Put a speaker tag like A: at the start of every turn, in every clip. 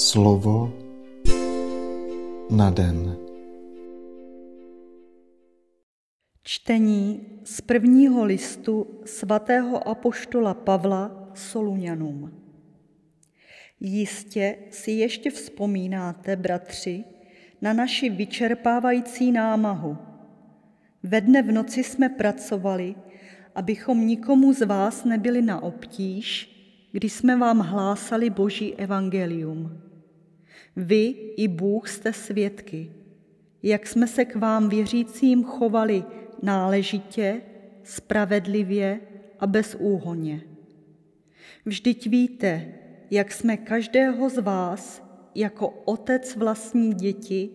A: Slovo na den.
B: Čtení z prvního listu svatého apoštola Pavla Soluňanům. Jistě si ještě vzpomínáte, bratři, na naši vyčerpávající námahu. Ve dne v noci jsme pracovali, abychom nikomu z vás nebyli na obtíž, když jsme vám hlásali Boží evangelium. Vy i Bůh jste svědky, jak jsme se k vám věřícím chovali náležitě, spravedlivě a bezúhoně. Vždyť víte, jak jsme každého z vás jako otec vlastní děti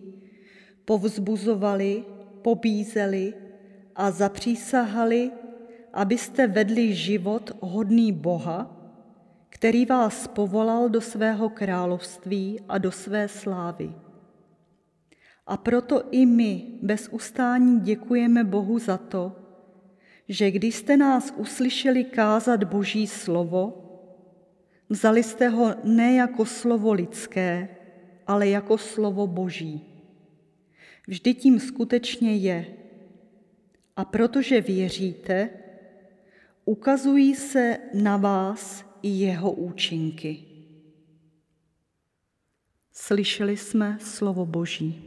B: povzbuzovali, pobízeli a zapřísahali, abyste vedli život hodný Boha, který vás povolal do svého království a do své slávy. A proto i my bez ustání děkujeme Bohu za to, že když jste nás uslyšeli kázat Boží slovo, vzali jste ho ne jako slovo lidské, ale jako slovo Boží. Vždy tím skutečně je. A protože věříte, ukazují se na vás i jeho účinky. Slyšeli jsme slovo Boží.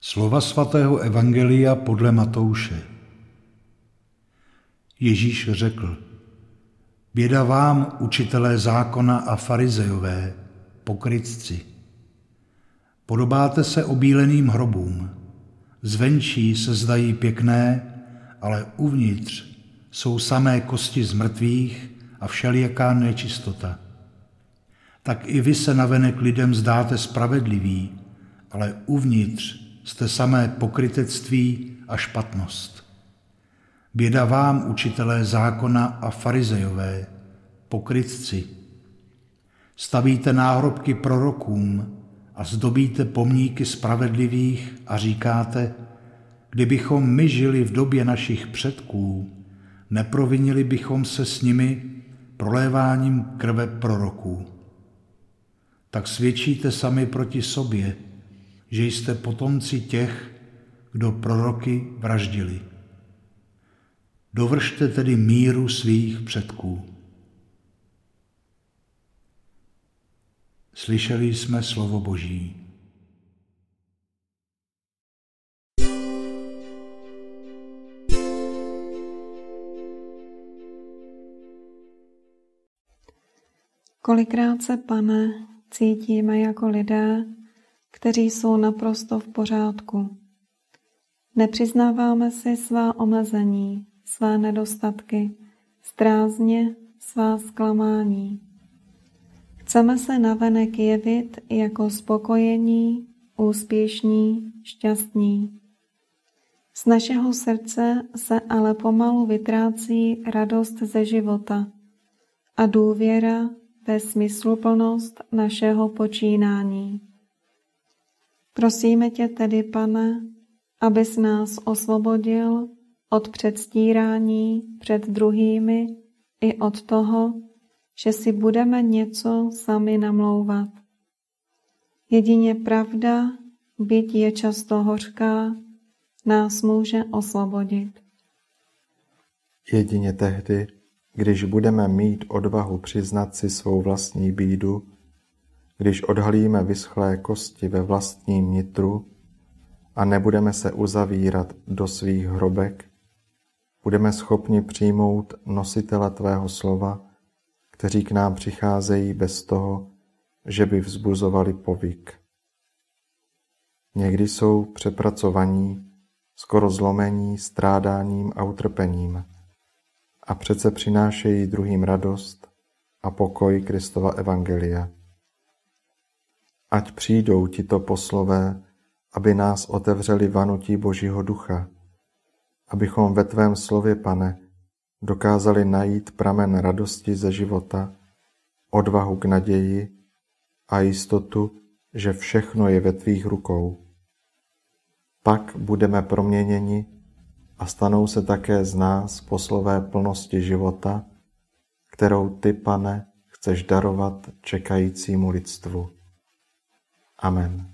C: Slova svatého Evangelia podle Matouše. Ježíš řekl, Běda vám, učitelé zákona a farizejové, pokrytci. Podobáte se obíleným hrobům. Zvenčí se zdají pěkné, ale uvnitř jsou samé kosti z mrtvých a všelijaká nečistota. Tak i vy se navenek lidem zdáte spravedliví, ale uvnitř jste samé pokrytectví a špatnost. Běda vám, učitelé zákona a farizejové, pokrytci. Stavíte náhrobky prorokům a zdobíte pomníky spravedlivých a říkáte, kdybychom my žili v době našich předků, neprovinili bychom se s nimi proléváním krve proroků. Tak svědčíte sami proti sobě, že jste potomci těch, kdo proroky vraždili. Dovršte tedy míru svých předků. Slyšeli jsme slovo Boží.
D: Kolikrát se, pane, cítíme jako lidé, kteří jsou naprosto v pořádku. Nepřiznáváme si svá omezení, své nedostatky, strázně svá zklamání. Chceme se navenek jevit jako spokojení, úspěšní, šťastní. Z našeho srdce se ale pomalu vytrácí radost ze života a důvěra ve smysluplnost našeho počínání. Prosíme tě tedy, pane, abys nás osvobodil od předstírání před druhými i od toho, že si budeme něco sami namlouvat. Jedině pravda, byť je často hořká, nás může osvobodit.
A: Jedině tehdy, když budeme mít odvahu přiznat si svou vlastní bídu, když odhalíme vyschlé kosti ve vlastním nitru a nebudeme se uzavírat do svých hrobek, budeme schopni přijmout nositele tvého slova, kteří k nám přicházejí bez toho, že by vzbuzovali povyk. Někdy jsou přepracovaní, skoro zlomení strádáním a utrpením a přece přinášejí druhým radost a pokoj Kristova Evangelia. Ať přijdou tito poslové, aby nás otevřeli vanutí Božího ducha, abychom ve tvém slově, pane, dokázali najít pramen radosti ze života, odvahu k naději a jistotu, že všechno je ve tvých rukou. Pak budeme proměněni a stanou se také z nás poslové plnosti života, kterou ty, pane, chceš darovat čekajícímu lidstvu. Amen.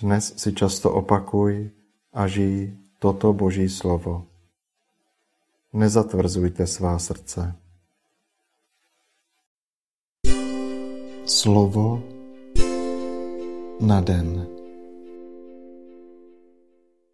A: Dnes si často opakuj a žij toto Boží slovo. Nezatvrzujte svá srdce. Slovo na den.